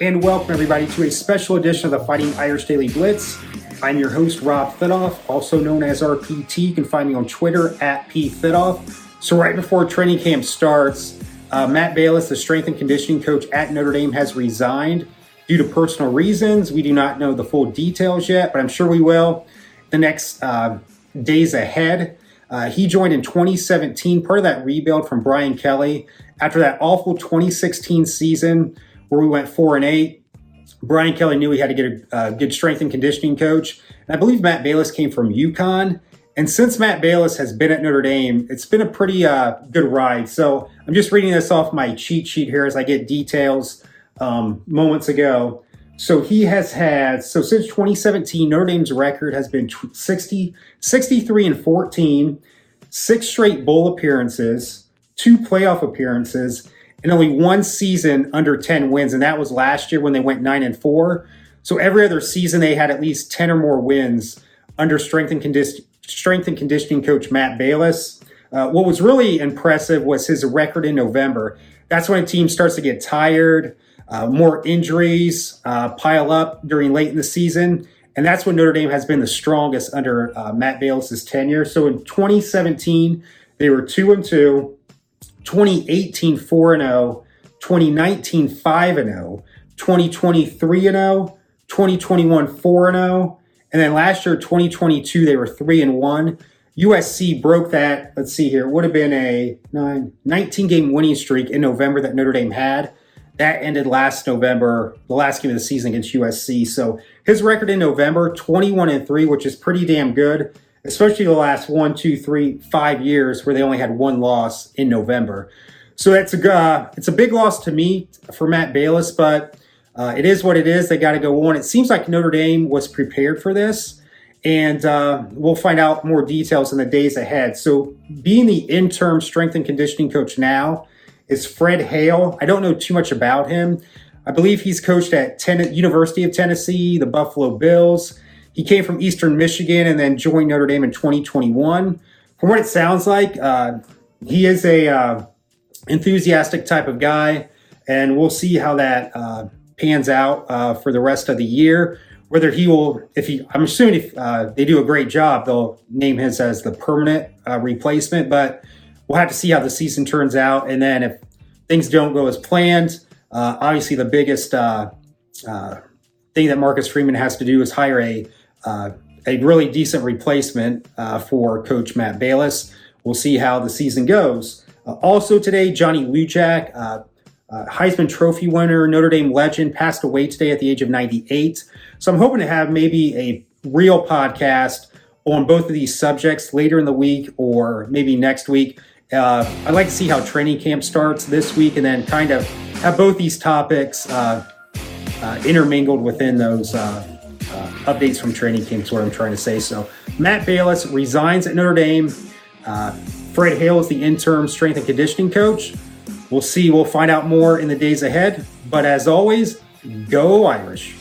and welcome everybody to a special edition of the Fighting Irish Daily Blitz. I'm your host, Rob Thitoff, also known as RPT. You can find me on Twitter at PThitoff. So, right before training camp starts, uh, Matt Balis, the strength and conditioning coach at Notre Dame, has resigned due to personal reasons. We do not know the full details yet, but I'm sure we will the next uh, days ahead. Uh, he joined in 2017, part of that rebuild from Brian Kelly. After that awful 2016 season where we went four and eight, Brian Kelly knew he had to get a, a good strength and conditioning coach. And I believe Matt Balis came from UConn. And since Matt Balis has been at Notre Dame, it's been a pretty uh, good ride. So I'm just reading this off my cheat sheet here as I get details um, moments ago. So he has had, so since 2017, Notre Dame's record has been 60, 63 and 14, six straight bowl appearances, two playoff appearances, and only one season under 10 wins. And that was last year when they went nine and four. So every other season they had at least 10 or more wins under strength and, condi- strength and conditioning coach Matt Balis. Uh, what was really impressive was his record in November. That's when a team starts to get tired. Uh, more injuries uh, pile up during late in the season. And that's when Notre Dame has been the strongest under uh, Matt Balis' tenure. So in 2017, they were 2 and 2, 2018, 4 and 0, 2019, 5 and 0, 2023 and 0, 2021, 4 and 0. And then last year, 2022, they were 3 and 1. USC broke that. Let's see here. It would have been a nine, 19 game winning streak in November that Notre Dame had. That ended last November, the last game of the season against USC. So his record in November, 21 and 3, which is pretty damn good, especially the last one, two, three, five years where they only had one loss in November. So that's a uh, it's a big loss to me for Matt Balis, but uh, it is what it is. They got to go on. It seems like Notre Dame was prepared for this, and uh, we'll find out more details in the days ahead. So, being the interim strength and conditioning coach now, is Fred Hale. I don't know too much about him. I believe he's coached at Ten- University of Tennessee, the Buffalo Bills. He came from Eastern Michigan and then joined Notre Dame in 2021. From what it sounds like, uh, he is a uh, enthusiastic type of guy, and we'll see how that uh, pans out uh, for the rest of the year. Whether he will, if he, I'm assuming if uh, they do a great job, they'll name his as the permanent uh, replacement. But we'll have to see how the season turns out. And then if things don't go as planned, obviously the biggest thing that Marcus Freeman has to do is hire a uh, a really decent replacement uh, for Coach Matt Balis. We'll see how the season goes. Uh, also today, Johnny Lujack, Heisman Trophy winner, Notre Dame legend, passed away today at the age of 98. So I'm hoping to have maybe a real podcast on both of these subjects later in the week or maybe next week uh, I'd like to see how training camp starts this week and then kind of have both these topics uh, uh, intermingled within those uh, uh, updates from training camp, is what I'm trying to say. So, Matt Balis resigns at Notre Dame. Uh, Fred Hale is the interim strength and conditioning coach. We'll see. We'll find out more in the days ahead. But as always, go Irish.